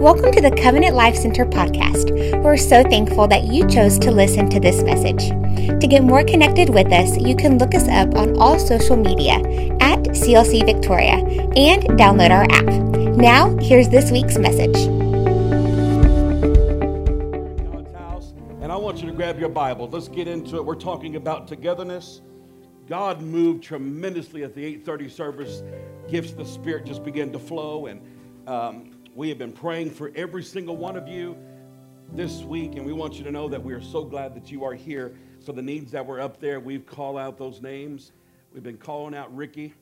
Welcome to the Covenant Life Center podcast. We're so thankful that you chose to listen to this message. To get more connected with us, you can look us up on all social media at CLC Victoria and download our app. Now, here's this week's message. God's house, and I want you to grab your Bible. Let's get into it. We're talking about togetherness. God moved tremendously at the 8:30 service. Gifts of the Spirit just began to flow, and um, we have been praying for every single one of you this week, and we want you to know that we are so glad that you are here. For the needs that were up there, we've called out those names. We've been calling out Ricky.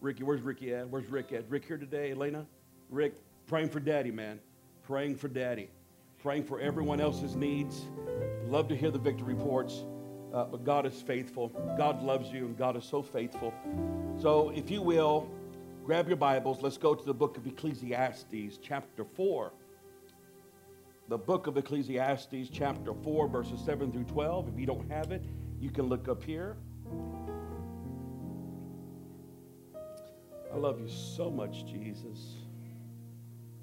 Ricky, where's Ricky at? Where's Rick at? Rick here today, Elena? Rick, praying for Daddy, man. Praying for Daddy. Praying for everyone else's needs. Love to hear the victory reports. Uh, but God is faithful. God loves you, and God is so faithful. So, if you will, grab your Bibles. Let's go to the book of Ecclesiastes, chapter 4. The book of Ecclesiastes, chapter 4, verses 7 through 12. If you don't have it, you can look up here. I love you so much, Jesus.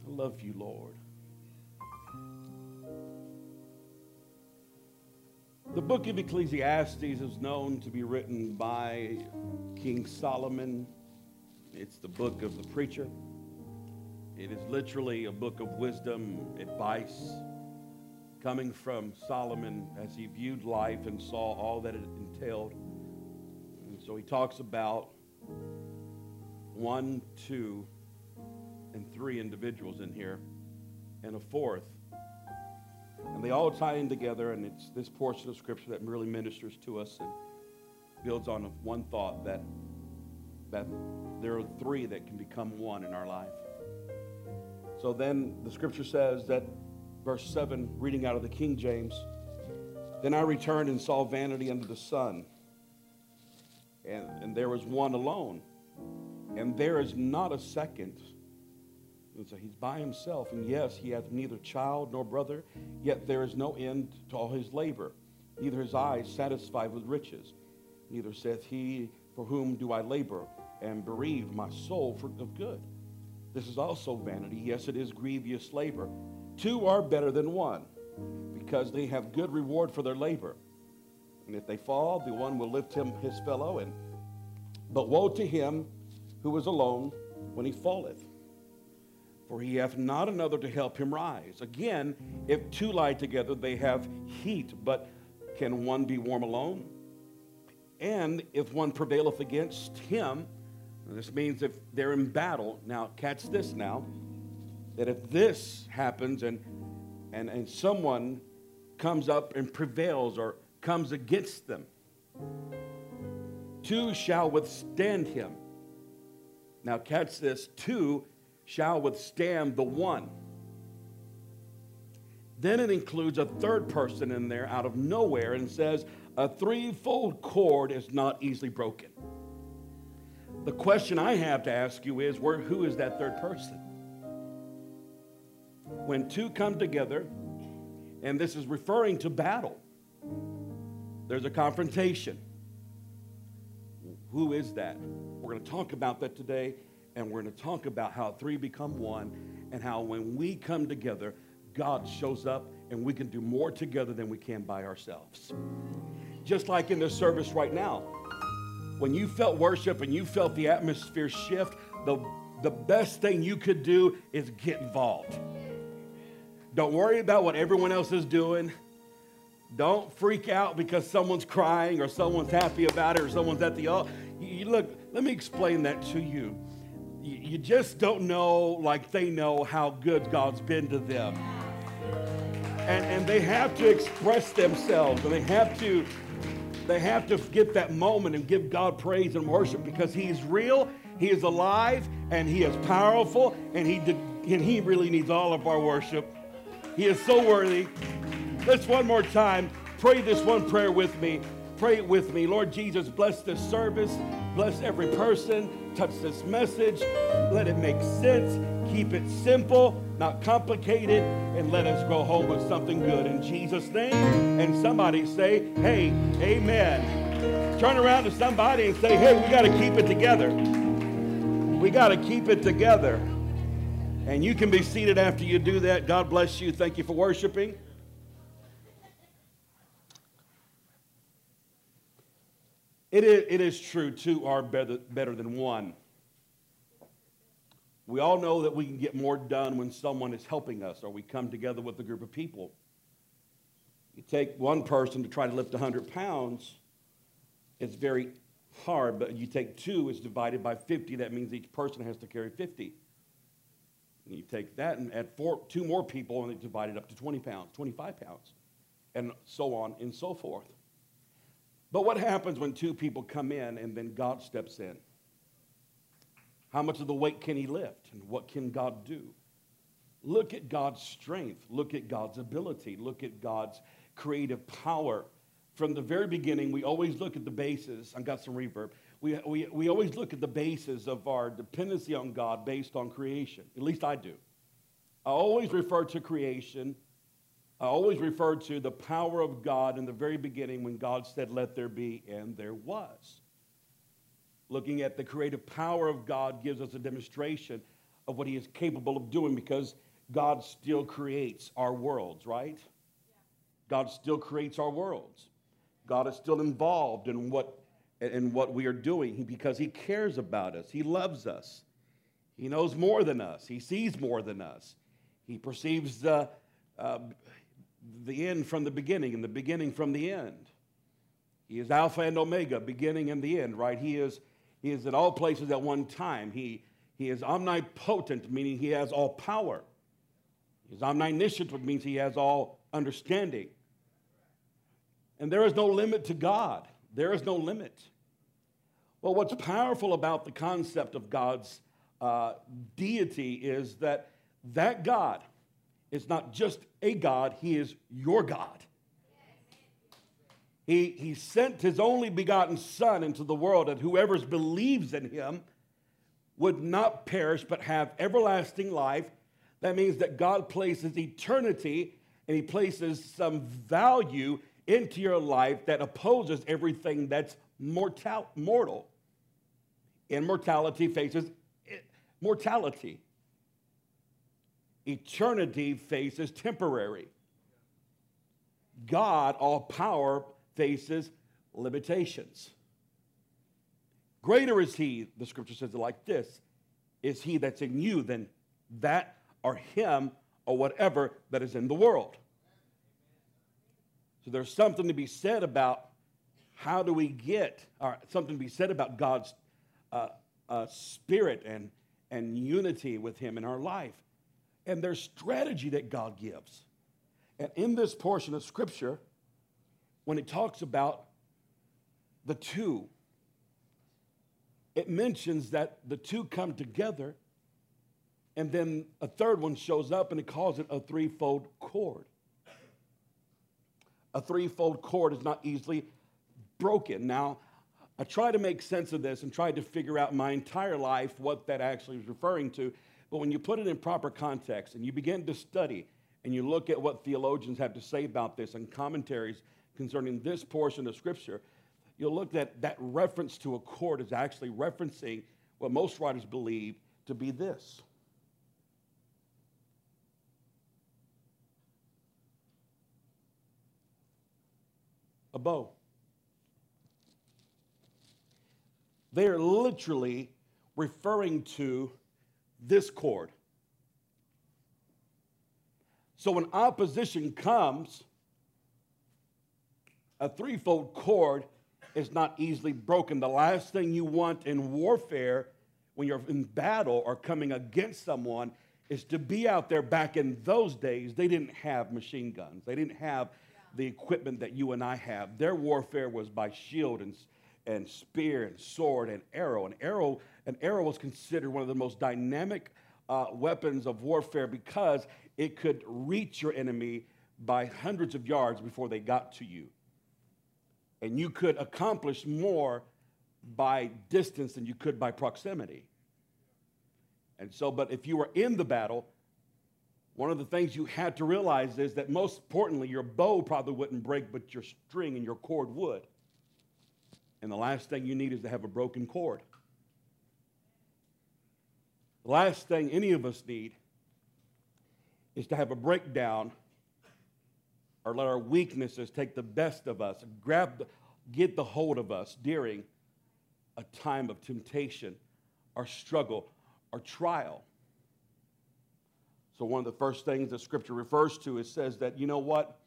I love you, Lord. The book of Ecclesiastes is known to be written by King Solomon. It's the book of the preacher. It is literally a book of wisdom, advice, coming from Solomon as he viewed life and saw all that it entailed. And so he talks about one, two, and three individuals in here, and a fourth and they all tie in together, and it's this portion of Scripture that really ministers to us and builds on one thought that, that there are three that can become one in our life. So then the Scripture says that, verse 7, reading out of the King James, Then I returned and saw vanity under the sun, and, and there was one alone, and there is not a second and so he's by himself, and yes, he hath neither child nor brother, yet there is no end to all his labor, neither his eyes satisfied with riches. Neither saith he, For whom do I labor, and bereave my soul for, of good? This is also vanity. Yes, it is grievous labor. Two are better than one, because they have good reward for their labor. And if they fall, the one will lift him his fellow. And but woe to him who is alone when he falleth for he hath not another to help him rise. Again, if two lie together, they have heat, but can one be warm alone? And if one prevaileth against him, this means if they're in battle, now catch this now, that if this happens and, and, and someone comes up and prevails or comes against them, two shall withstand him. Now catch this, two shall withstand the one. Then it includes a third person in there out of nowhere and says, a threefold cord is not easily broken. The question I have to ask you is, where, who is that third person? When two come together, and this is referring to battle, there's a confrontation. Who is that? We're going to talk about that today and we're going to talk about how three become one and how when we come together, God shows up and we can do more together than we can by ourselves. Just like in this service right now, when you felt worship and you felt the atmosphere shift, the, the best thing you could do is get involved. Don't worry about what everyone else is doing. Don't freak out because someone's crying or someone's happy about it or someone's at the altar. You, look, let me explain that to you you just don't know like they know how good God's been to them. And, and they have to express themselves and they have to they have to get that moment and give God praise and worship because he's real, he is alive, and he is powerful, and he and he really needs all of our worship. He is so worthy. Let's one more time pray this one prayer with me. Pray it with me. Lord Jesus, bless this service. Bless every person. Touch this message. Let it make sense. Keep it simple, not complicated, and let us go home with something good. In Jesus' name. And somebody say, hey, amen. Turn around to somebody and say, hey, we got to keep it together. We got to keep it together. And you can be seated after you do that. God bless you. Thank you for worshiping. It is, it is true, two are better, better than one. We all know that we can get more done when someone is helping us or we come together with a group of people. You take one person to try to lift 100 pounds, it's very hard, but you take two, it's divided by 50. That means each person has to carry 50. And you take that and add four, two more people, and they divide it up to 20 pounds, 25 pounds, and so on and so forth. But what happens when two people come in and then God steps in? How much of the weight can he lift? And what can God do? Look at God's strength. Look at God's ability. Look at God's creative power. From the very beginning, we always look at the basis. I've got some reverb. We, we, we always look at the basis of our dependency on God based on creation. At least I do. I always refer to creation. I always refer to the power of God in the very beginning when God said, Let there be, and there was looking at the creative power of God gives us a demonstration of what he is capable of doing because God still creates our worlds, right? God still creates our worlds. God is still involved in what, in what we are doing because he cares about us. He loves us. He knows more than us. He sees more than us. He perceives the, uh, the end from the beginning and the beginning from the end. He is Alpha and Omega, beginning and the end, right? He is he is at all places at one time. He, he is omnipotent, meaning he has all power. He's omniscient, which means he has all understanding. And there is no limit to God. There is no limit. Well, what's powerful about the concept of God's uh, deity is that that God is not just a God, he is your God. He, he sent his only begotten Son into the world, and whoever believes in him would not perish but have everlasting life. That means that God places eternity and he places some value into your life that opposes everything that's mortal, mortal. Immortality faces mortality. Eternity faces temporary. God, all power, faces limitations. Greater is he, the scripture says it like this, is he that's in you than that or him or whatever that is in the world. So there's something to be said about how do we get, or something to be said about God's uh, uh, spirit and, and unity with him in our life. And there's strategy that God gives. And in this portion of scripture, when it talks about the two, it mentions that the two come together, and then a third one shows up and it calls it a threefold cord. A threefold cord is not easily broken. Now, I try to make sense of this and tried to figure out my entire life what that actually is referring to. But when you put it in proper context and you begin to study and you look at what theologians have to say about this and commentaries, concerning this portion of Scripture, you'll look at that reference to a cord is actually referencing what most writers believe to be this. A bow. They are literally referring to this cord. So when opposition comes, a threefold cord is not easily broken. The last thing you want in warfare when you're in battle or coming against someone is to be out there back in those days. They didn't have machine guns, they didn't have the equipment that you and I have. Their warfare was by shield and, and spear and sword and arrow. And arrow, an arrow was considered one of the most dynamic uh, weapons of warfare because it could reach your enemy by hundreds of yards before they got to you and you could accomplish more by distance than you could by proximity. And so, but if you were in the battle, one of the things you had to realize is that most importantly, your bow probably wouldn't break, but your string and your cord would. And the last thing you need is to have a broken cord. The last thing any of us need is to have a breakdown or let our weaknesses take the best of us, grab, the, get the hold of us during a time of temptation or struggle or trial. So, one of the first things that Scripture refers to is says that, you know what?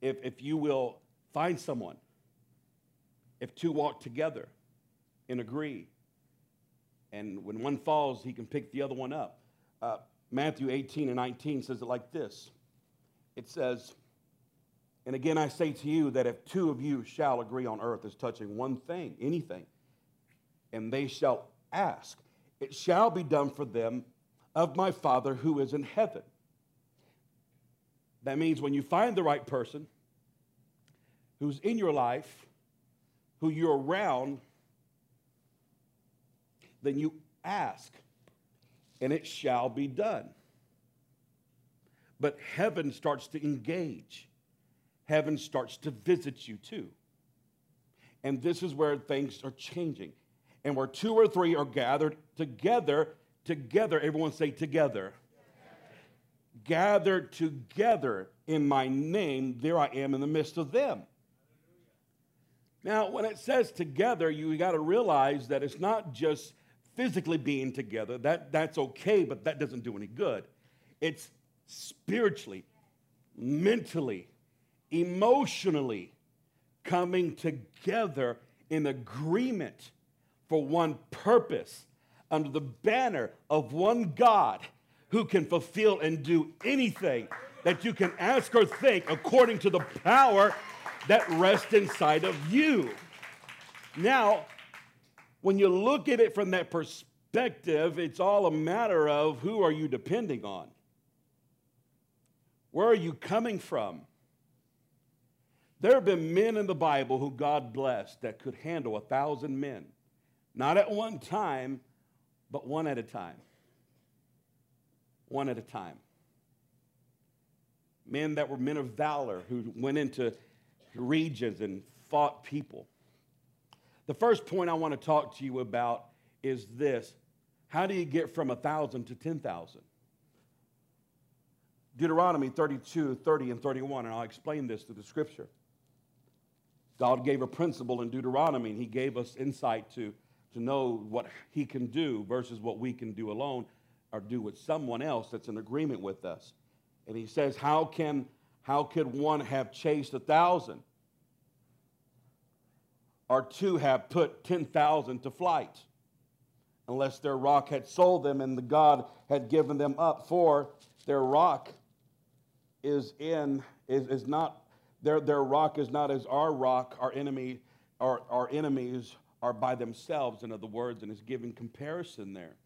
If, if you will find someone, if two walk together and agree, and when one falls, he can pick the other one up. Uh, Matthew 18 and 19 says it like this It says, And again I say to you that if two of you shall agree on earth as touching one thing, anything, and they shall ask, it shall be done for them of my Father who is in heaven. That means when you find the right person who's in your life, who you're around, then you ask and it shall be done. But heaven starts to engage, heaven starts to visit you too. And this is where things are changing. And where two or three are gathered together, together, everyone say together. Gathered together in my name, there I am in the midst of them. Now, when it says together, you got to realize that it's not just physically being together, that, that's okay, but that doesn't do any good. It's spiritually, mentally, emotionally coming together in agreement for one purpose under the banner of one God who can fulfill and do anything that you can ask or think according to the power that rests inside of you. Now, when you look at it from that perspective, it's all a matter of who are you depending on? Where are you coming from? There have been men in the Bible who God blessed that could handle a thousand men, not at one time, but one at a time. One at a time. Men that were men of valor who went into regions and fought people. The first point I want to talk to you about is this How do you get from 1,000 to 10,000? Deuteronomy 32, 30, and 31, and I'll explain this through the scripture. God gave a principle in Deuteronomy, and He gave us insight to, to know what He can do versus what we can do alone or do with someone else that's in agreement with us. And He says, How can how could one have chased a thousand? or two have put 10,000 to flight, unless their rock had sold them and the God had given them up. For their rock is in, is, is not, their, their rock is not as our rock, our enemy, our, our enemies are by themselves, in other words, and is giving comparison there.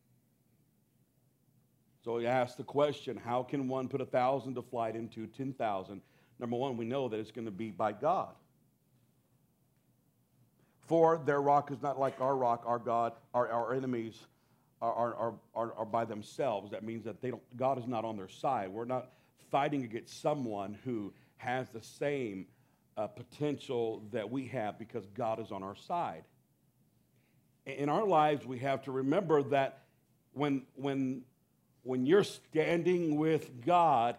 So he asked the question how can one put a thousand to flight into 10,000? Number one, we know that it's going to be by God. For their rock is not like our rock, our God, our, our enemies are, are, are, are by themselves. That means that they don't, God is not on their side. We're not fighting against someone who has the same uh, potential that we have because God is on our side. In our lives, we have to remember that when, when, when you're standing with God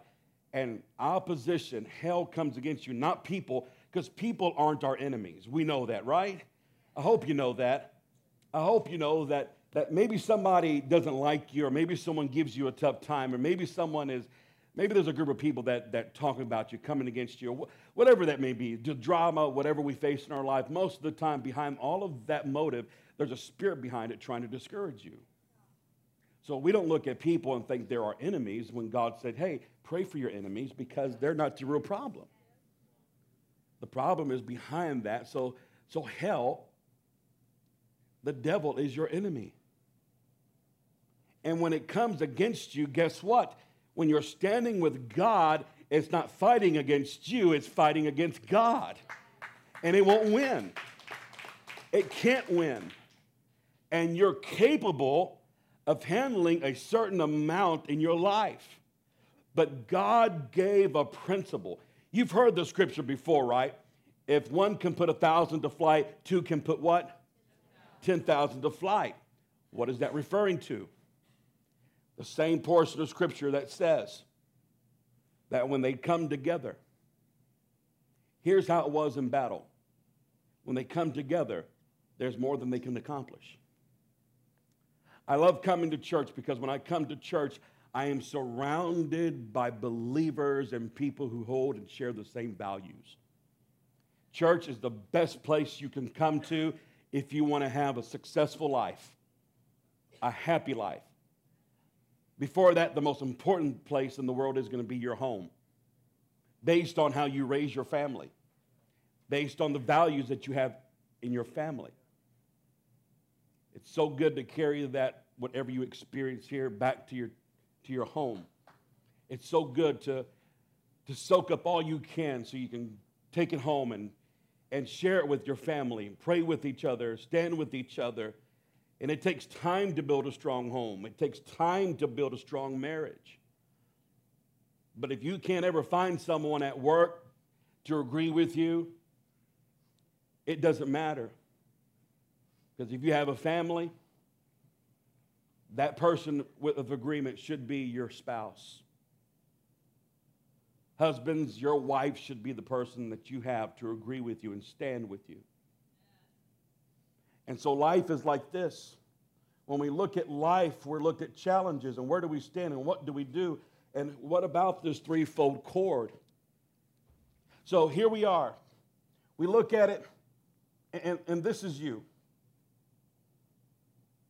and opposition, hell comes against you, not people, because people aren't our enemies. We know that, right? I hope you know that. I hope you know that, that maybe somebody doesn't like you, or maybe someone gives you a tough time, or maybe someone is, maybe there's a group of people that, that talking about you, coming against you, or whatever that may be, the drama, whatever we face in our life. Most of the time, behind all of that motive, there's a spirit behind it trying to discourage you. So we don't look at people and think they're our enemies when God said, hey, pray for your enemies because they're not the real problem. The problem is behind that. So, so hell the devil is your enemy. And when it comes against you, guess what? When you're standing with God, it's not fighting against you, it's fighting against God. And it won't win. It can't win. And you're capable of handling a certain amount in your life. But God gave a principle. You've heard the scripture before, right? If one can put a thousand to flight, two can put what? 10,000 to flight. What is that referring to? The same portion of Scripture that says, that when they come together, here's how it was in battle. When they come together, there's more than they can accomplish. I love coming to church because when I come to church, I am surrounded by believers and people who hold and share the same values. Church is the best place you can come to if you want to have a successful life, a happy life. Before that, the most important place in the world is going to be your home, based on how you raise your family, based on the values that you have in your family. It's so good to carry that, whatever you experience here, back to your, to your home. It's so good to, to soak up all you can so you can take it home and and share it with your family, pray with each other, stand with each other. And it takes time to build a strong home, it takes time to build a strong marriage. But if you can't ever find someone at work to agree with you, it doesn't matter. Because if you have a family, that person with of agreement should be your spouse. Husbands, your wife should be the person that you have to agree with you and stand with you. And so life is like this. When we look at life, we're looked at challenges and where do we stand and what do we do? And what about this threefold cord? So here we are. We look at it, and, and this is you.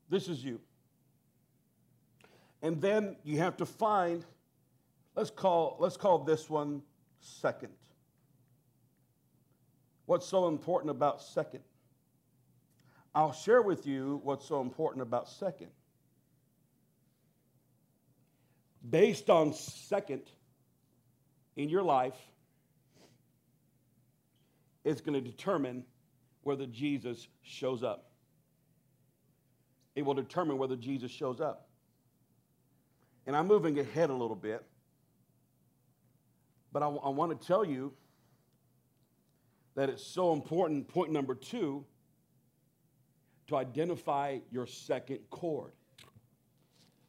This is you. And then you have to find Let's call, let's call this one second. What's so important about second? I'll share with you what's so important about second. Based on second in your life, it's going to determine whether Jesus shows up. It will determine whether Jesus shows up. And I'm moving ahead a little bit. But I, I want to tell you that it's so important, point number two, to identify your second cord.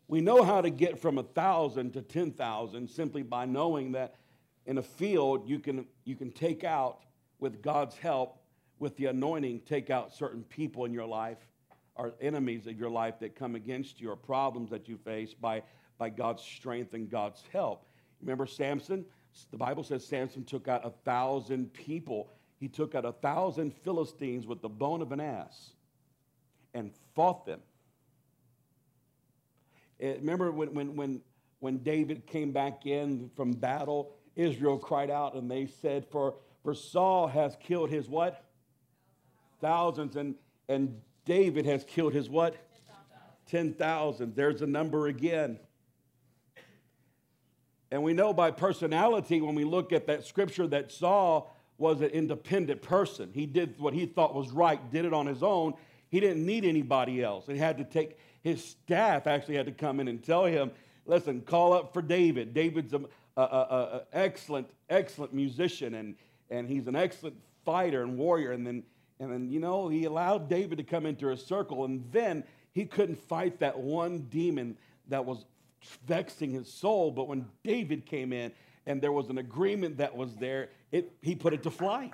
We know how to get from a 1,000 to 10,000 simply by knowing that in a field you can, you can take out, with God's help, with the anointing, take out certain people in your life or enemies of your life that come against you or problems that you face by, by God's strength and God's help. Remember Samson? The Bible says Samson took out a thousand people. He took out a thousand Philistines with the bone of an ass and fought them. Eh, remember when, when, when, when David came back in from battle, Israel cried out and they said, For, for Saul has killed his what? Thousands. And, and David has killed his what? 10,000. There's a number again. And we know by personality, when we look at that scripture, that Saul was an independent person. He did what he thought was right, did it on his own. He didn't need anybody else. He had to take, his staff actually had to come in and tell him, listen, call up for David. David's an excellent, excellent musician, and, and he's an excellent fighter and warrior. And then, and then, you know, he allowed David to come into his circle, and then he couldn't fight that one demon that was vexing his soul. But when David came in and there was an agreement that was there, it, he put it to flight.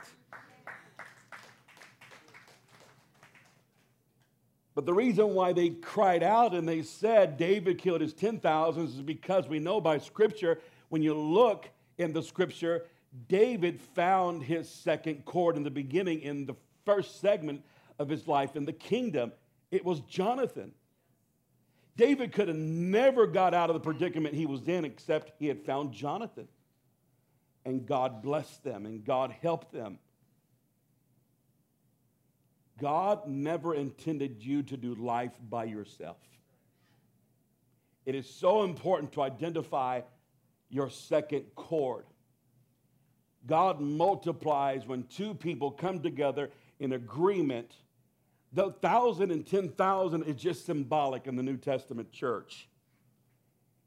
But the reason why they cried out and they said David killed his 10,000 is because we know by scripture, when you look in the scripture, David found his second cord in the beginning, in the first segment of his life in the kingdom. It was Jonathan. David could have never got out of the predicament he was in except he had found Jonathan. And God blessed them and God helped them. God never intended you to do life by yourself. It is so important to identify your second cord. God multiplies when two people come together in agreement the thousand and ten thousand is just symbolic in the New Testament church.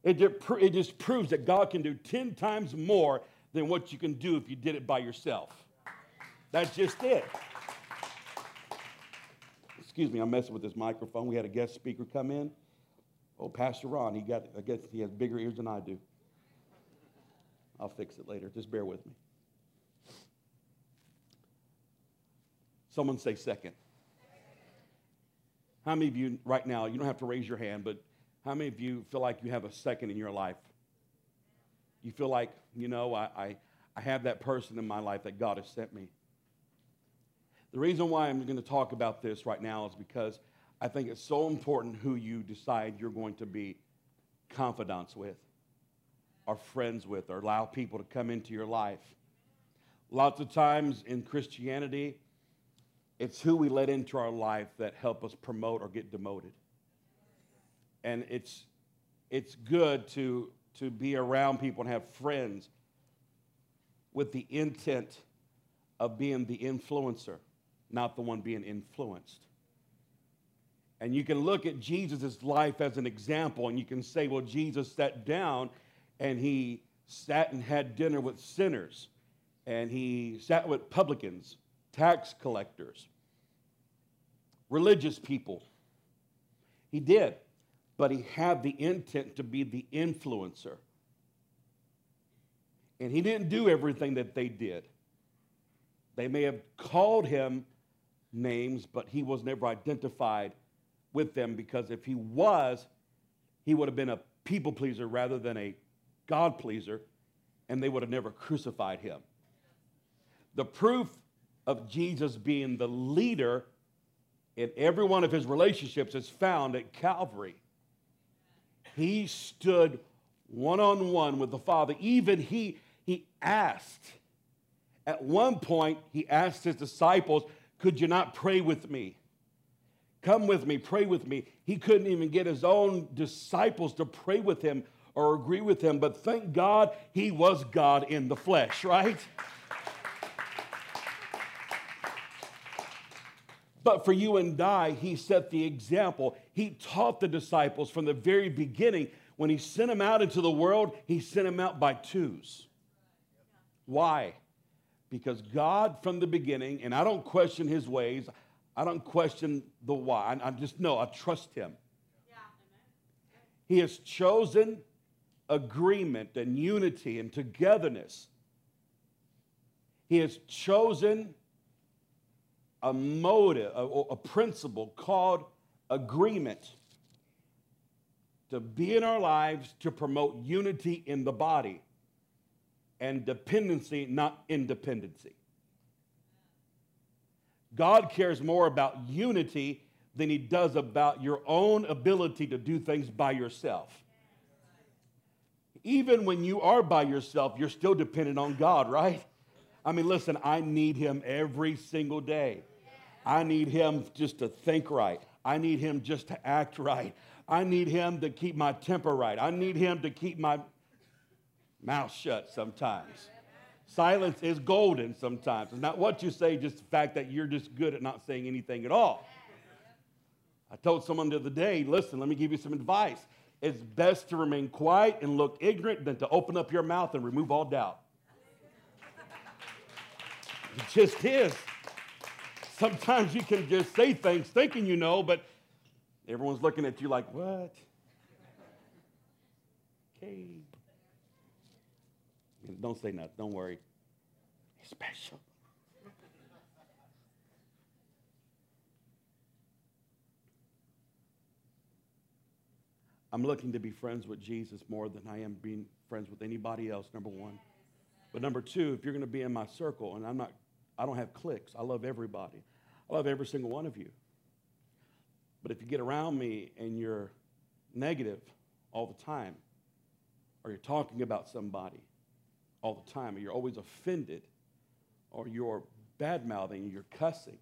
It just, it just proves that God can do 10 times more than what you can do if you did it by yourself. That's just it. Excuse me, I'm messing with this microphone. We had a guest speaker come in. Oh, Pastor Ron, he got, I guess he has bigger ears than I do. I'll fix it later. Just bear with me. Someone say second. How many of you right now, you don't have to raise your hand, but how many of you feel like you have a second in your life? You feel like, you know, I, I, I have that person in my life that God has sent me. The reason why I'm going to talk about this right now is because I think it's so important who you decide you're going to be confidants with, or friends with, or allow people to come into your life. Lots of times in Christianity, it's who we let into our life that help us promote or get demoted. And it's, it's good to, to be around people and have friends with the intent of being the influencer, not the one being influenced. And you can look at Jesus' life as an example, and you can say, well, Jesus sat down and he sat and had dinner with sinners, and he sat with publicans, tax collectors, religious people. He did, but he had the intent to be the influencer. And he didn't do everything that they did. They may have called him names, but he was never identified with them because if he was, he would have been a people pleaser rather than a God pleaser, and they would have never crucified him. The proof of Jesus being the leader in every one of his relationships is found at Calvary. He stood one on one with the Father. Even he, he asked, at one point, he asked his disciples, Could you not pray with me? Come with me, pray with me. He couldn't even get his own disciples to pray with him or agree with him, but thank God he was God in the flesh, right? But for you and I, he set the example. He taught the disciples from the very beginning. When he sent them out into the world, he sent them out by twos. Why? Because God, from the beginning, and I don't question his ways, I don't question the why. I just know I trust him. He has chosen agreement and unity and togetherness. He has chosen a motive, a, a principle called agreement to be in our lives to promote unity in the body and dependency, not independency. God cares more about unity than he does about your own ability to do things by yourself. Even when you are by yourself, you're still dependent on God, right? I mean, listen, I need him every single day. I need him just to think right. I need him just to act right. I need him to keep my temper right. I need him to keep my mouth shut sometimes. Silence is golden sometimes. It's not what you say, just the fact that you're just good at not saying anything at all. I told someone the other day, listen, let me give you some advice. It's best to remain quiet and look ignorant than to open up your mouth and remove all doubt. It just is. Sometimes you can just say things thinking you know, but everyone's looking at you like, what? Okay. Don't say nothing. Don't worry. He's special. I'm looking to be friends with Jesus more than I am being friends with anybody else, number one. But number two, if you're going to be in my circle, and I'm not, I don't have cliques, I love everybody. I love every single one of you. But if you get around me and you're negative all the time, or you're talking about somebody all the time, or you're always offended, or you're bad mouthing, you're cussing,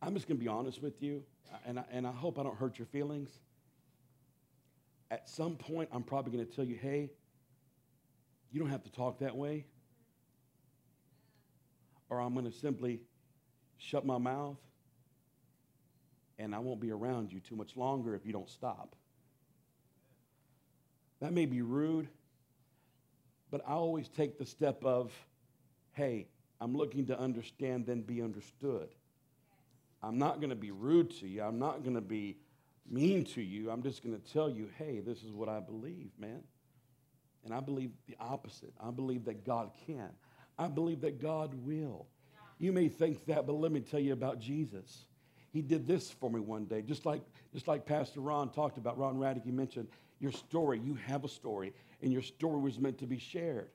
I'm just going to be honest with you, and I, and I hope I don't hurt your feelings. At some point, I'm probably going to tell you, hey, you don't have to talk that way. Or I'm going to simply shut my mouth, and I won't be around you too much longer if you don't stop. That may be rude, but I always take the step of, hey, I'm looking to understand, then be understood. I'm not going to be rude to you. I'm not going to be mean to you. I'm just going to tell you, hey, this is what I believe, man. And I believe the opposite. I believe that God can. I believe that God will. You may think that, but let me tell you about Jesus. He did this for me one day, just like, just like Pastor Ron talked about. Ron Raddick, he mentioned your story. You have a story, and your story was meant to be shared.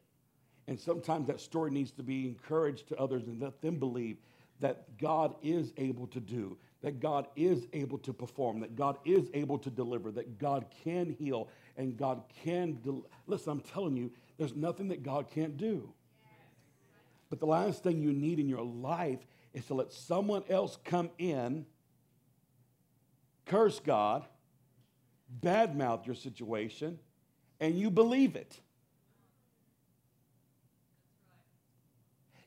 And sometimes that story needs to be encouraged to others and let them believe that God is able to do, that God is able to perform, that God is able to deliver, that God can heal, and God can. Del- Listen, I'm telling you, there's nothing that God can't do. But the last thing you need in your life is to let someone else come in, curse God, badmouth your situation, and you believe it.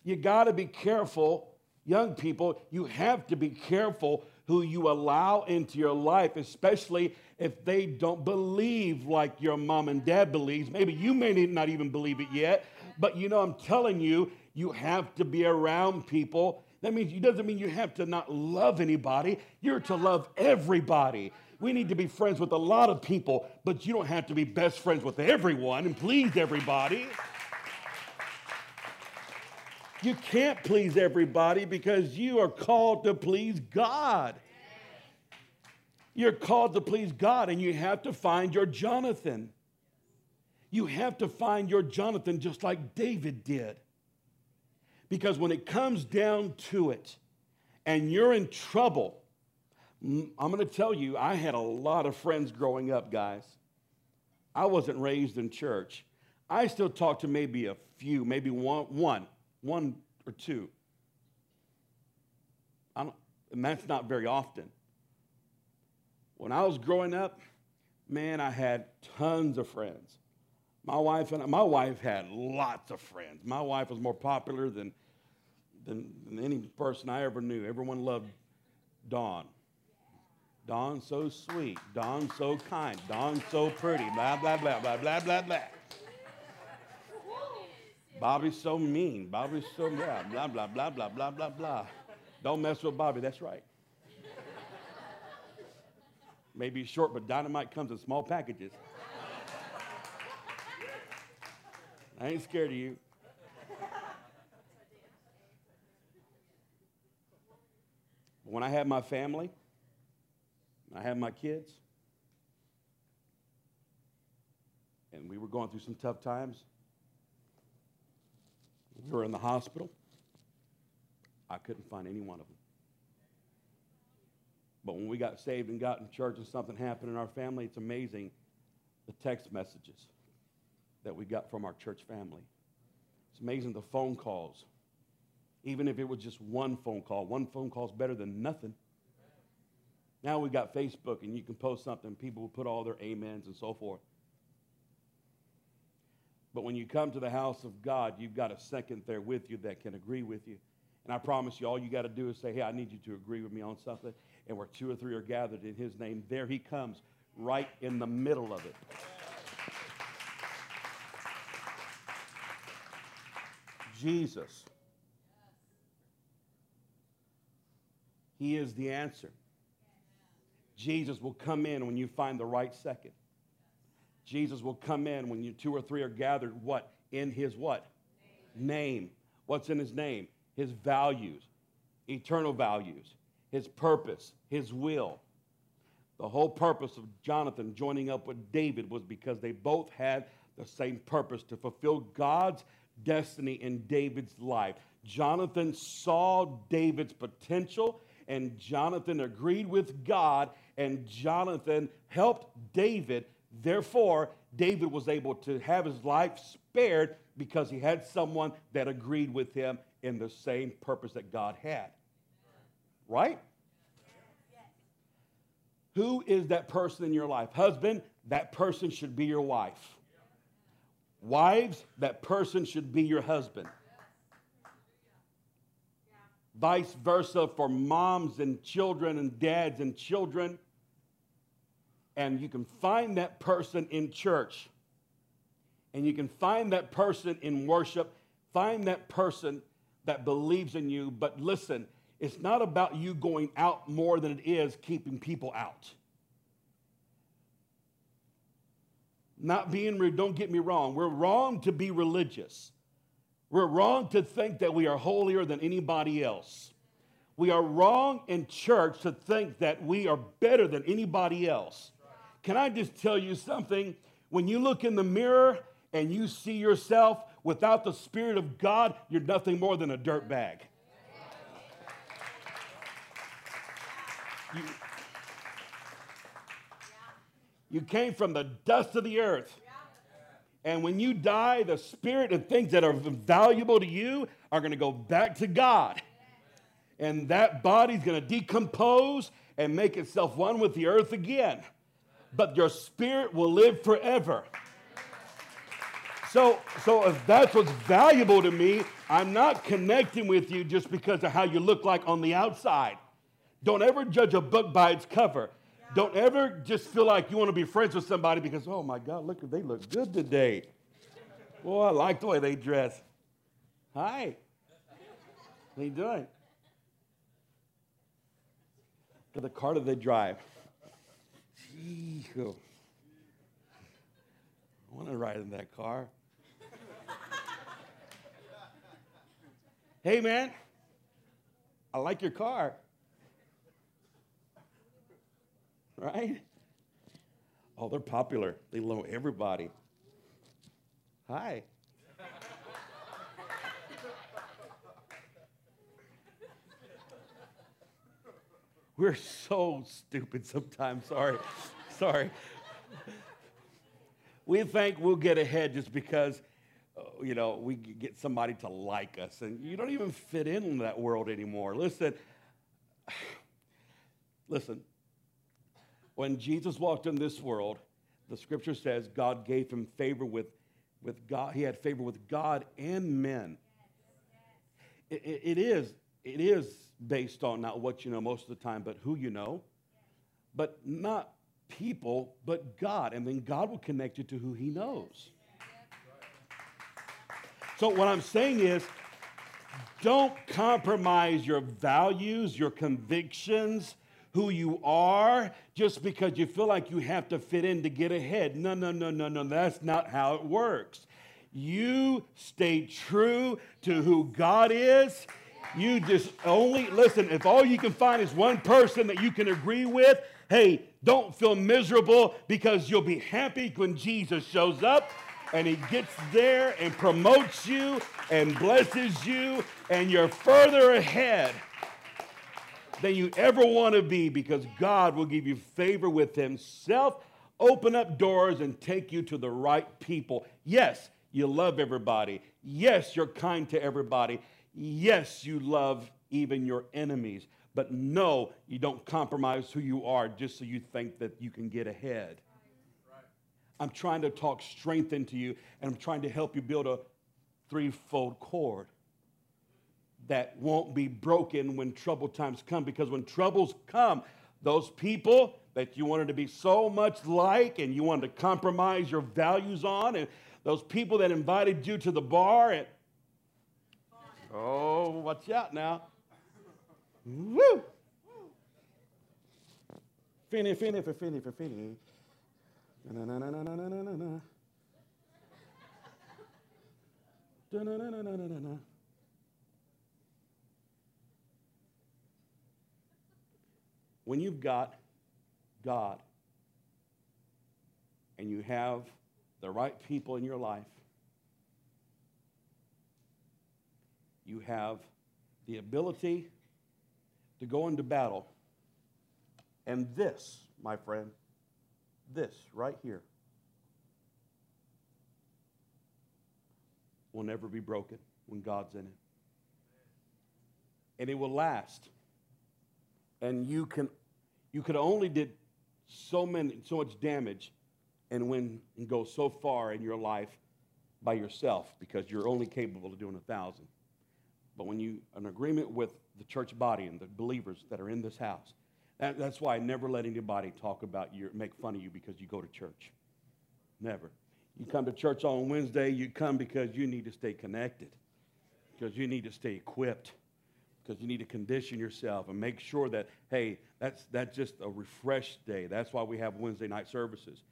You got to be careful, young people, you have to be careful who you allow into your life, especially if they don't believe like your mom and dad believes. Maybe you may not even believe it yet, but you know, I'm telling you, you have to be around people. That means it doesn't mean you have to not love anybody. You're to love everybody. We need to be friends with a lot of people, but you don't have to be best friends with everyone and please everybody. You can't please everybody because you are called to please God. You're called to please God, and you have to find your Jonathan. You have to find your Jonathan just like David did. Because when it comes down to it and you're in trouble, I'm going to tell you, I had a lot of friends growing up, guys. I wasn't raised in church. I still talk to maybe a few, maybe one, one, one or two. and that's not very often. When I was growing up, man, I had tons of friends. My wife and my wife had lots of friends. My wife was more popular than, than, than any person I ever knew. Everyone loved Dawn. Dawn so sweet. Dawn so kind. Dawn so pretty. Blah, blah, blah, blah, blah, blah, blah. Bobby's so mean. Bobby's so blah, blah, blah, blah, blah, blah, blah, blah. Don't mess with Bobby. That's right. Maybe short, but dynamite comes in small packages. I ain't scared of you. When I had my family, I had my kids, and we were going through some tough times. We were in the hospital. I couldn't find any one of them. But when we got saved and got in church and something happened in our family, it's amazing the text messages that we got from our church family. It's amazing the phone calls. Even if it was just one phone call, one phone call is better than nothing. Now we've got Facebook and you can post something, people will put all their amens and so forth. But when you come to the house of God, you've got a second there with you that can agree with you. And I promise you, all you got to do is say, Hey, I need you to agree with me on something and where two or three are gathered in his name, there he comes right in the middle of it. Jesus. He is the answer. Jesus will come in when you find the right second. Jesus will come in when you two or three are gathered what in his what? Name. name. What's in his name? His values, eternal values his purpose, his will. The whole purpose of Jonathan joining up with David was because they both had the same purpose to fulfill God's destiny in David's life. Jonathan saw David's potential, and Jonathan agreed with God, and Jonathan helped David. Therefore, David was able to have his life spared because he had someone that agreed with him in the same purpose that God had. Right? Who is that person in your life? Husband, that person should be your wife. Wives, that person should be your husband. Vice versa for moms and children and dads and children. And you can find that person in church. And you can find that person in worship. Find that person that believes in you. But listen, it's not about you going out more than it is keeping people out. Not being don't get me wrong. We're wrong to be religious. We're wrong to think that we are holier than anybody else. We are wrong in church to think that we are better than anybody else. Can I just tell you something? When you look in the mirror and you see yourself without the Spirit of God, you're nothing more than a dirt bag. You, you came from the dust of the earth. And when you die, the spirit and things that are valuable to you are going to go back to God. And that body's going to decompose and make itself one with the earth again. But your spirit will live forever. So, so if that's what's valuable to me, I'm not connecting with you just because of how you look like on the outside. Don't ever judge a book by its cover. Don't ever just feel like you want to be friends with somebody because, oh my God, look, they look good today. Boy, I like the way they dress. Hi. How you doing? To the car that they drive. Oh. I want to ride in that car. hey, man, I like your car. right? Oh, they're popular. They know everybody. Hi. We're so stupid sometimes. Sorry. Sorry. We think we'll get ahead just because, uh, you know, we get somebody to like us. And you don't even fit in that world anymore. Listen, listen, when Jesus walked in this world, the scripture says God gave him favor with, with God. He had favor with God and men. It, it, it is it is based on not what you know most of the time, but who you know. But not people, but God. And then God will connect you to who he knows. So what I'm saying is, don't compromise your values, your convictions, who you are just because you feel like you have to fit in to get ahead. No, no, no, no, no. That's not how it works. You stay true to who God is. You just only listen. If all you can find is one person that you can agree with, hey, don't feel miserable because you'll be happy when Jesus shows up and he gets there and promotes you and blesses you, and you're further ahead than you ever want to be because God will give you favor with Himself, open up doors, and take you to the right people. Yes, you love everybody. Yes, you're kind to everybody. Yes, you love even your enemies. But no, you don't compromise who you are just so you think that you can get ahead. I'm trying to talk strength into you, and I'm trying to help you build a threefold cord that won't be broken when trouble times come. Because when troubles come, those people that you wanted to be so much like and you wanted to compromise your values on, and those people that invited you to the bar, and oh, watch out now. Woo! Finny, finny, for finny, for finny. Na na na na na na na na na. Na na na na na na na. when you've got God and you have the right people in your life, you have the ability to go into battle. And this, my friend, this right here will never be broken when God's in it. And it will last and you can you could only did so many so much damage and win and go so far in your life by yourself because you're only capable of doing a thousand but when you an agreement with the church body and the believers that are in this house that, that's why i never let anybody talk about you make fun of you because you go to church never you come to church on wednesday you come because you need to stay connected because you need to stay equipped because you need to condition yourself and make sure that, hey, that's, that's just a refreshed day. That's why we have Wednesday night services.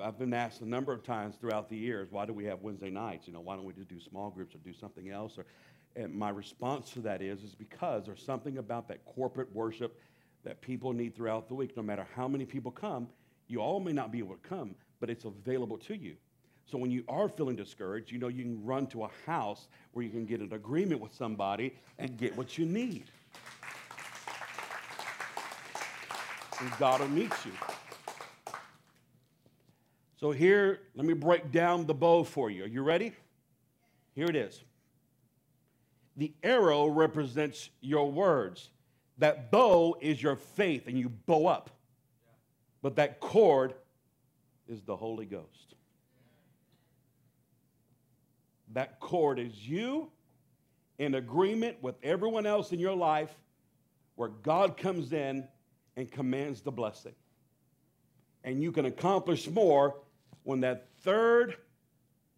I've been asked a number of times throughout the years, why do we have Wednesday nights? You know, why don't we just do small groups or do something else? Or, and my response to that is, is because there's something about that corporate worship that people need throughout the week. No matter how many people come, you all may not be able to come, but it's available to you. So when you are feeling discouraged, you know you can run to a house where you can get an agreement with somebody and get what you need. And God will meet you. So here, let me break down the bow for you. Are you ready? Here it is. The arrow represents your words. That bow is your faith, and you bow up. But that cord is the Holy Ghost. That cord is you in agreement with everyone else in your life, where God comes in and commands the blessing. And you can accomplish more when that third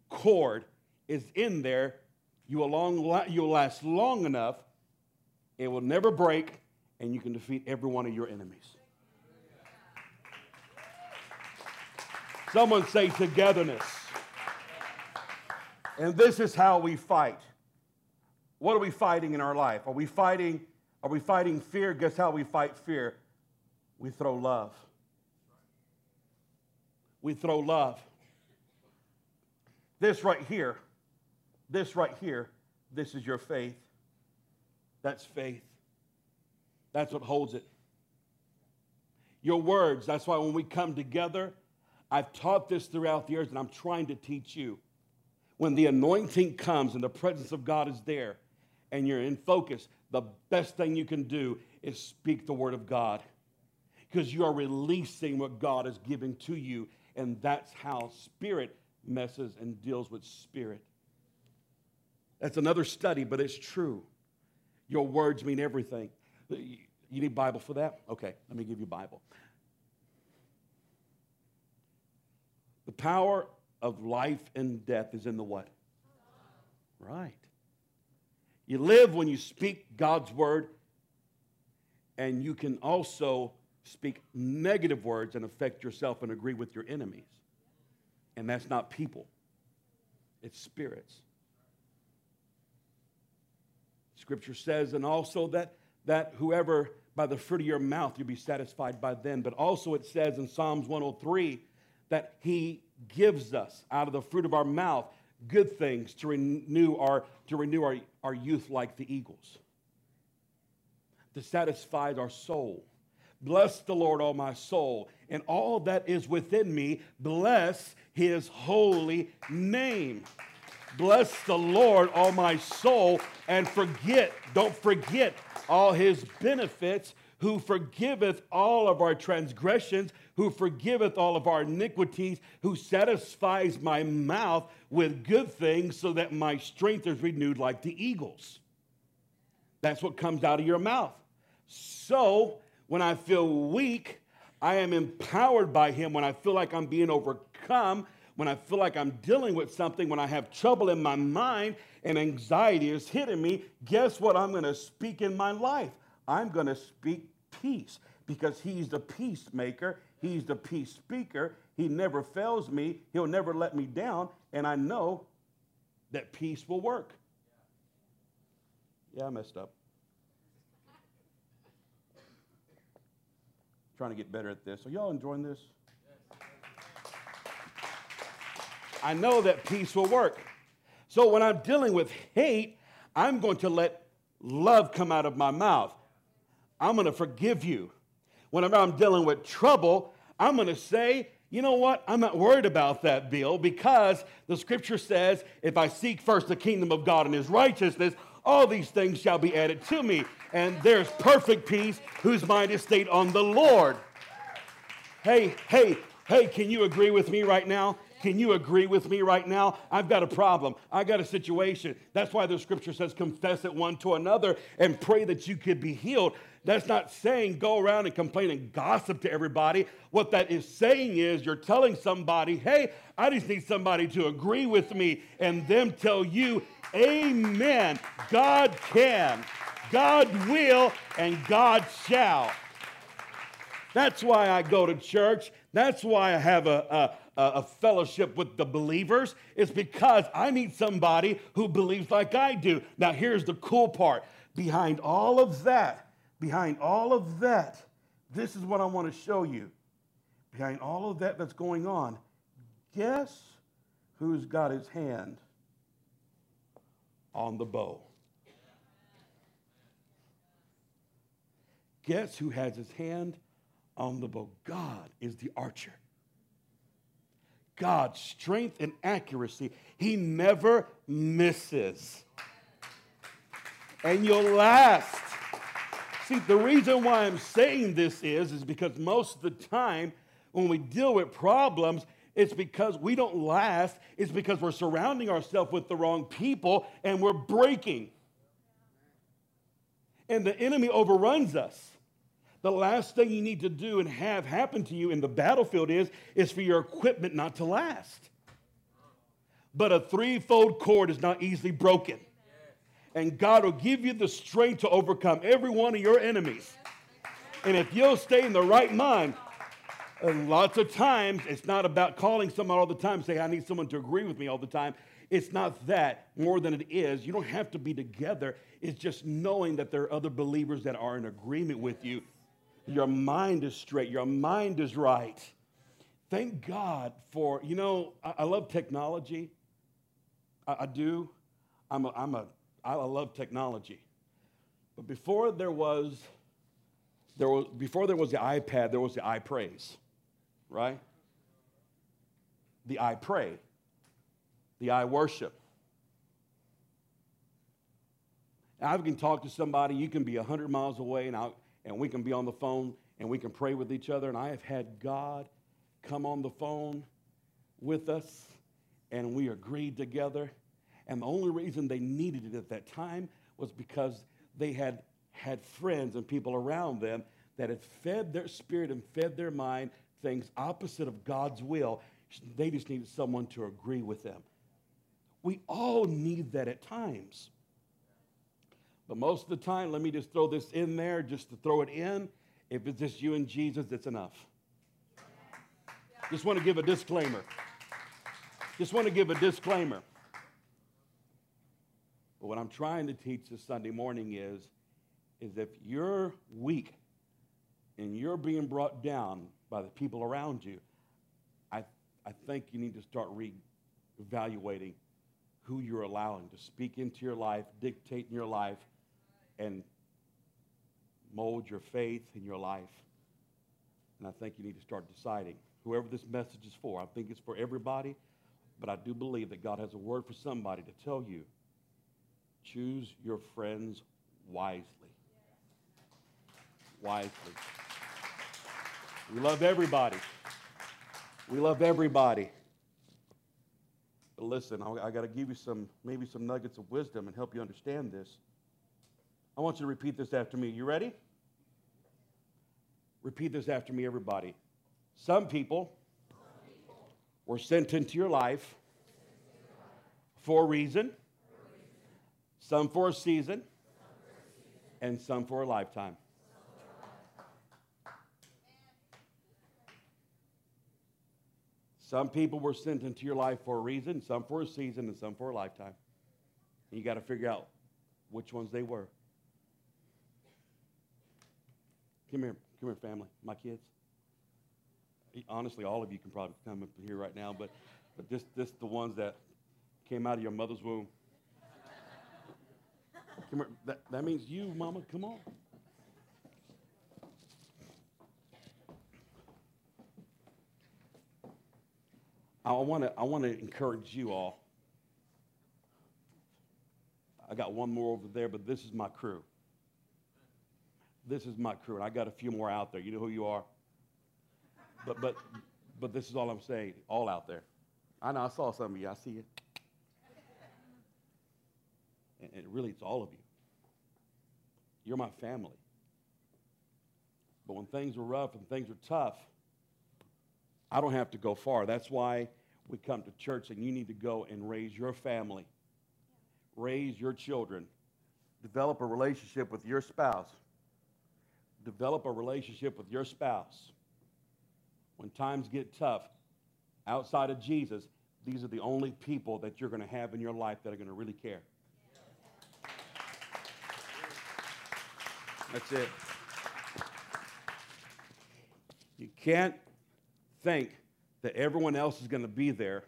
cord is in there, you will long, you'll last long enough, it will never break, and you can defeat every one of your enemies. Someone say togetherness. And this is how we fight. What are we fighting in our life? Are we fighting are we fighting fear? Guess how we fight fear? We throw love we throw love. This right here, this right here, this is your faith. That's faith. That's what holds it. Your words, that's why when we come together, I've taught this throughout the years and I'm trying to teach you. When the anointing comes and the presence of God is there and you're in focus, the best thing you can do is speak the word of God because you are releasing what God is giving to you and that's how spirit messes and deals with spirit. That's another study, but it's true. Your words mean everything. You need Bible for that? Okay, let me give you Bible. The power of life and death is in the what? Right. You live when you speak God's word, and you can also speak negative words and affect yourself and agree with your enemies. And that's not people, it's spirits. Scripture says, and also that, that whoever by the fruit of your mouth you'll be satisfied by them. But also it says in Psalms 103 that he gives us out of the fruit of our mouth good things to renew our, to renew our, our youth like the eagles, to satisfy our soul. Bless the Lord, all my soul, and all that is within me. Bless his holy name. Bless the Lord, all my soul, and forget, don't forget all his benefits, who forgiveth all of our transgressions, who forgiveth all of our iniquities, who satisfies my mouth with good things so that my strength is renewed like the eagles. That's what comes out of your mouth. So, when I feel weak, I am empowered by Him. When I feel like I'm being overcome, when I feel like I'm dealing with something, when I have trouble in my mind and anxiety is hitting me, guess what I'm going to speak in my life? I'm going to speak peace because He's the peacemaker. He's the peace speaker. He never fails me. He'll never let me down. And I know that peace will work. Yeah, I messed up. trying to get better at this. Are y'all enjoying this? I know that peace will work. So when I'm dealing with hate, I'm going to let love come out of my mouth. I'm going to forgive you. Whenever I'm dealing with trouble, I'm going to say, you know what? I'm not worried about that, Bill, because the scripture says, if I seek first the kingdom of God and his righteousness, all these things shall be added to me. And there's perfect peace whose mind is stayed on the Lord. Hey, hey, hey, can you agree with me right now? Can you agree with me right now? I've got a problem. I got a situation. That's why the scripture says confess it one to another and pray that you could be healed. That's not saying go around and complain and gossip to everybody. What that is saying is you're telling somebody, hey, I just need somebody to agree with me and them tell you, Amen. God can, God will, and God shall. That's why I go to church. That's why I have a, a fellowship with the believers is because I need somebody who believes like I do. Now, here's the cool part behind all of that, behind all of that, this is what I want to show you. Behind all of that that's going on, guess who's got his hand on the bow? Guess who has his hand on the bow? God is the archer. God's strength and accuracy, he never misses. And you'll last. See, the reason why I'm saying this is, is because most of the time when we deal with problems, it's because we don't last. It's because we're surrounding ourselves with the wrong people and we're breaking. And the enemy overruns us the last thing you need to do and have happen to you in the battlefield is, is for your equipment not to last. But a threefold cord is not easily broken. And God will give you the strength to overcome every one of your enemies. And if you'll stay in the right mind, and lots of times it's not about calling someone all the time, say, I need someone to agree with me all the time. It's not that more than it is. You don't have to be together. It's just knowing that there are other believers that are in agreement with you your mind is straight. Your mind is right. Thank God for, you know, I, I love technology. I, I, do. I'm a, I'm a, I love technology. But before there was, there was, before there was the iPad, there was the iPraise, right? The I pray, the I worship. I can talk to somebody, you can be 100 miles away, and I'll, and we can be on the phone and we can pray with each other. And I have had God come on the phone with us and we agreed together. And the only reason they needed it at that time was because they had had friends and people around them that had fed their spirit and fed their mind things opposite of God's will. They just needed someone to agree with them. We all need that at times. But most of the time, let me just throw this in there just to throw it in. If it's just you and Jesus, it's enough. Just want to give a disclaimer. Just want to give a disclaimer. But what I'm trying to teach this Sunday morning is, is if you're weak and you're being brought down by the people around you, I, I think you need to start re-evaluating who you're allowing to speak into your life, dictate in your life, and mold your faith in your life. And I think you need to start deciding whoever this message is for. I think it's for everybody, but I do believe that God has a word for somebody to tell you choose your friends wisely. Wisely. We love everybody. We love everybody. But listen, I, I got to give you some, maybe some nuggets of wisdom and help you understand this. I want you to repeat this after me. You ready? Repeat this after me, everybody. Some people were sent into your life for a reason, some for a season, and some for a lifetime. Some people were sent into your life for a reason, some for a season, and some for a lifetime. And you got to figure out which ones they were. Come here, come here, family, my kids. Honestly, all of you can probably come up here right now, but, but just, just the ones that came out of your mother's womb. Come here. That, that means you, mama. Come on. I want to I want to encourage you all. I got one more over there, but this is my crew this is my crew, and I got a few more out there. You know who you are. But but but this is all I'm saying. All out there. I know I saw some of you. I see you. And, and really, it's all of you. You're my family. But when things are rough and things are tough, I don't have to go far. That's why we come to church, and you need to go and raise your family, raise your children, develop a relationship with your spouse develop a relationship with your spouse. When times get tough, outside of Jesus, these are the only people that you're going to have in your life that are going to really care. That's it. You can't think that everyone else is going to be there.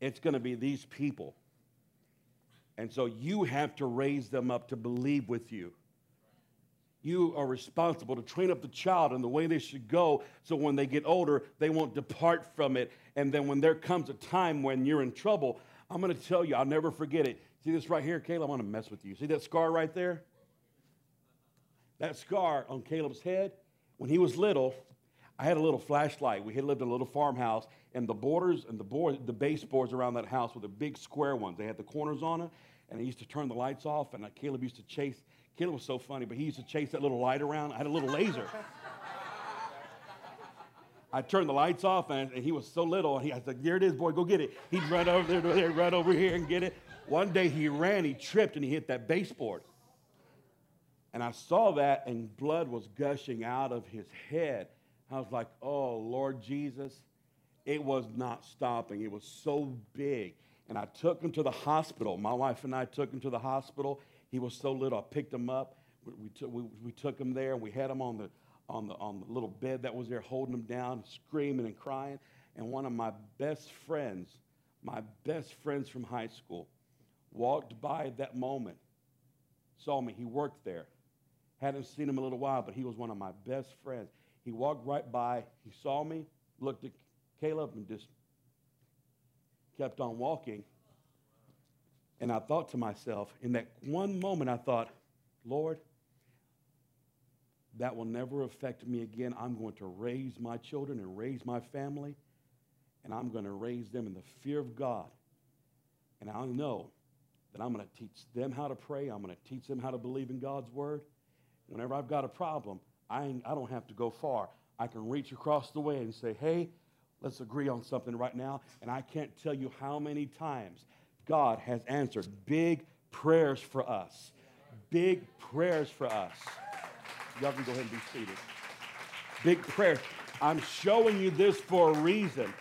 It's going to be these people. And so you have to raise them up to believe with you. You are responsible to train up the child in the way they should go so when they get older, they won't depart from it. And then when there comes a time when you're in trouble, I'm going to tell you, I'll never forget it. See this right here, Caleb? I want to mess with you. See that scar right there? That scar on Caleb's head, when he was little, I had a little flashlight. We had lived in a little farmhouse, and the borders and the board, the baseboards around that house were the big square ones. They had the corners on it, and I used to turn the lights off, and Caleb used to chase. Caleb was so funny, but he used to chase that little light around. I had a little laser. I turned the lights off, and, he was so little, and he, I said, "There it is, boy, go get it." He'd run over there, run over here, and get it. One day he ran, he tripped, and he hit that baseboard. And I saw that, and blood was gushing out of his head. I was like, oh, Lord Jesus. It was not stopping. It was so big. And I took him to the hospital. My wife and I took him to the hospital. He was so little. I picked him up. We, we, took, we, we took him there, and we had him on the, on, the, on the little bed that was there, holding him down, screaming and crying. And one of my best friends, my best friends from high school, walked by at that moment, saw me. He worked there. Hadn't seen him a little while, but he was one of my best friends. He walked right by. He saw me, looked at Caleb, and just kept on walking. And I thought to myself, in that one moment, I thought, Lord, that will never affect me again. I'm going to raise my children and raise my family, and I'm going to raise them in the fear of God. And I know that I'm going to teach them how to pray. I'm going to teach them how to believe in God's word. Whenever I've got a problem, I, I don't have to go far. I can reach across the way and say, hey, let's agree on something right now. And I can't tell you how many times God has answered big prayers for us. Big prayers for us. Y'all can go ahead and be seated. Big prayers. I'm showing you this for a reason.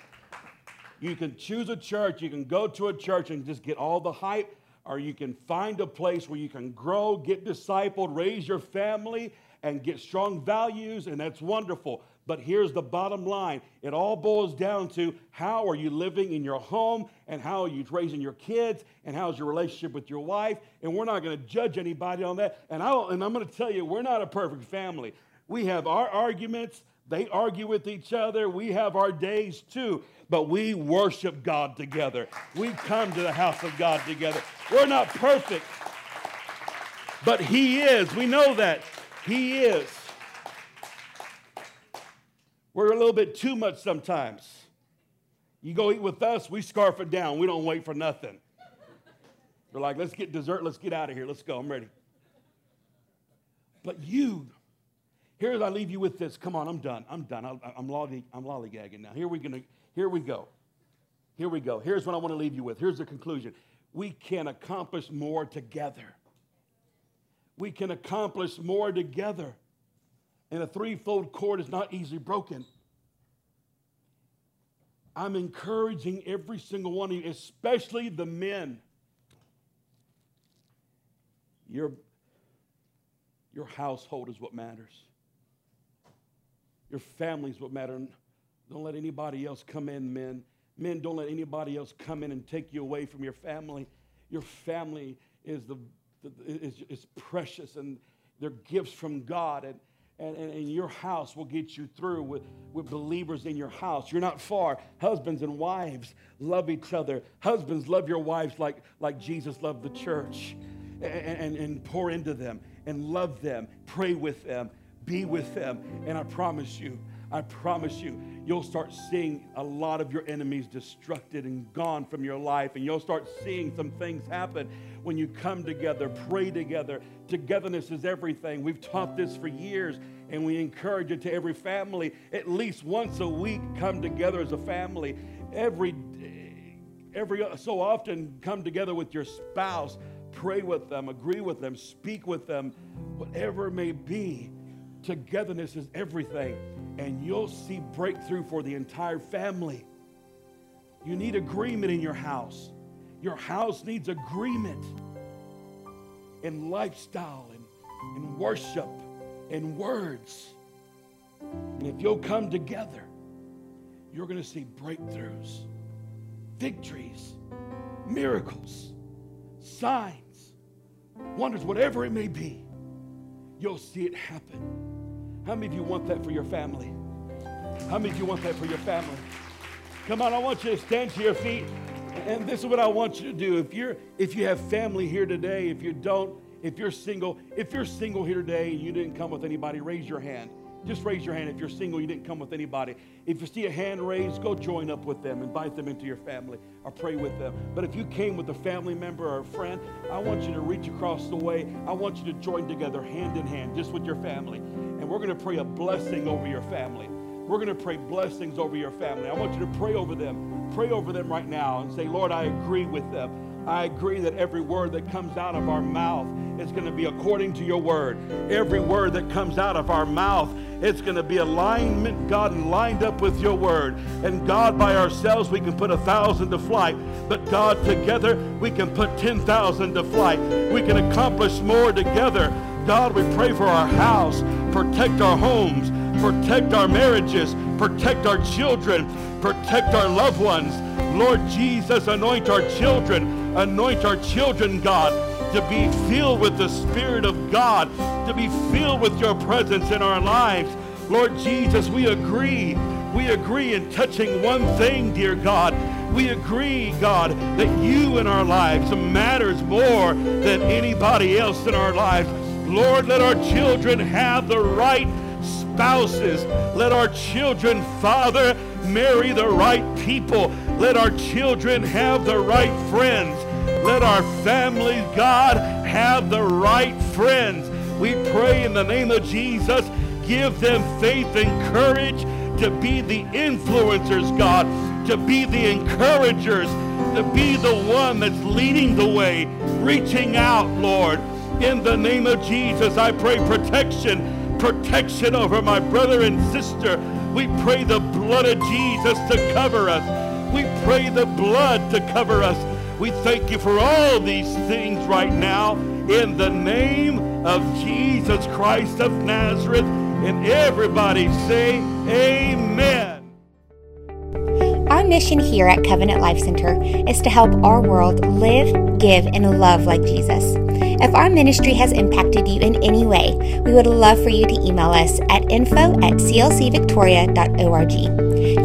You can choose a church, you can go to a church and just get all the hype, or you can find a place where you can grow, get discipled, raise your family, and get strong values, and that's wonderful. But here's the bottom line it all boils down to how are you living in your home, and how are you raising your kids, and how's your relationship with your wife. And we're not going to judge anybody on that. And, I, and I'm going to tell you, we're not a perfect family. We have our arguments, they argue with each other, we have our days too. But we worship God together. We come to the house of God together. We're not perfect, but He is. We know that. He is. We're a little bit too much sometimes. You go eat with us, we scarf it down. We don't wait for nothing. We're like, let's get dessert, let's get out of here, let's go, I'm ready. But you, here I leave you with this. Come on, I'm done. I'm done. I'm, I'm, lolly, I'm lollygagging now. Here we, gonna, here we go. Here we go. Here's what I want to leave you with. Here's the conclusion. We can accomplish more together we can accomplish more together. And a threefold cord is not easily broken. I'm encouraging every single one of you, especially the men. Your, your household is what matters. Your family is what matters. Don't let anybody else come in, men. Men, don't let anybody else come in and take you away from your family. Your family is the is, is precious and they're gifts from God. And, and, and your house will get you through with, with believers in your house. You're not far. Husbands and wives love each other. Husbands, love your wives like, like Jesus loved the church and, and, and pour into them and love them, pray with them, be with them. And I promise you, I promise you, you'll start seeing a lot of your enemies destructed and gone from your life. And you'll start seeing some things happen when you come together, pray together. Togetherness is everything. We've taught this for years, and we encourage it to every family. At least once a week, come together as a family. Every, every so often, come together with your spouse. Pray with them, agree with them, speak with them, whatever it may be. Togetherness is everything and you'll see breakthrough for the entire family. You need agreement in your house. Your house needs agreement in lifestyle and in worship and words. And if you'll come together, you're going to see breakthroughs, victories, miracles, signs, wonders, whatever it may be. You'll see it happen. How many of you want that for your family? How many of you want that for your family? Come on, I want you to stand to your feet. And this is what I want you to do. If you're if you have family here today, if you don't, if you're single, if you're single here today and you didn't come with anybody, raise your hand. Just raise your hand if you're single, you didn't come with anybody. If you see a hand raised, go join up with them, invite them into your family, or pray with them. But if you came with a family member or a friend, I want you to reach across the way. I want you to join together hand in hand, just with your family. And we're going to pray a blessing over your family. We're going to pray blessings over your family. I want you to pray over them. Pray over them right now and say, Lord, I agree with them. I agree that every word that comes out of our mouth is going to be according to your word. Every word that comes out of our mouth, it's going to be alignment, God, and lined up with your word. And God, by ourselves, we can put a thousand to flight. But God, together, we can put 10,000 to flight. We can accomplish more together. God, we pray for our house, protect our homes, protect our marriages, protect our children, protect our loved ones. Lord Jesus, anoint our children Anoint our children, God, to be filled with the Spirit of God, to be filled with your presence in our lives. Lord Jesus, we agree. We agree in touching one thing, dear God. We agree, God, that you in our lives matters more than anybody else in our lives. Lord, let our children have the right spouses. Let our children, Father, marry the right people. Let our children have the right friends. Let our families, God, have the right friends. We pray in the name of Jesus, give them faith and courage to be the influencers, God, to be the encouragers, to be the one that's leading the way, reaching out, Lord. In the name of Jesus, I pray protection, protection over my brother and sister. We pray the blood of Jesus to cover us. We pray the blood to cover us. We thank you for all these things right now in the name of Jesus Christ of Nazareth. And everybody say, Amen. Our mission here at Covenant Life Center is to help our world live, give, and love like Jesus. If our ministry has impacted you in any way, we would love for you to email us at info at clcvictoria.org.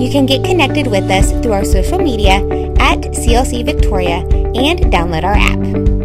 You can get connected with us through our social media at CLC Victoria and download our app.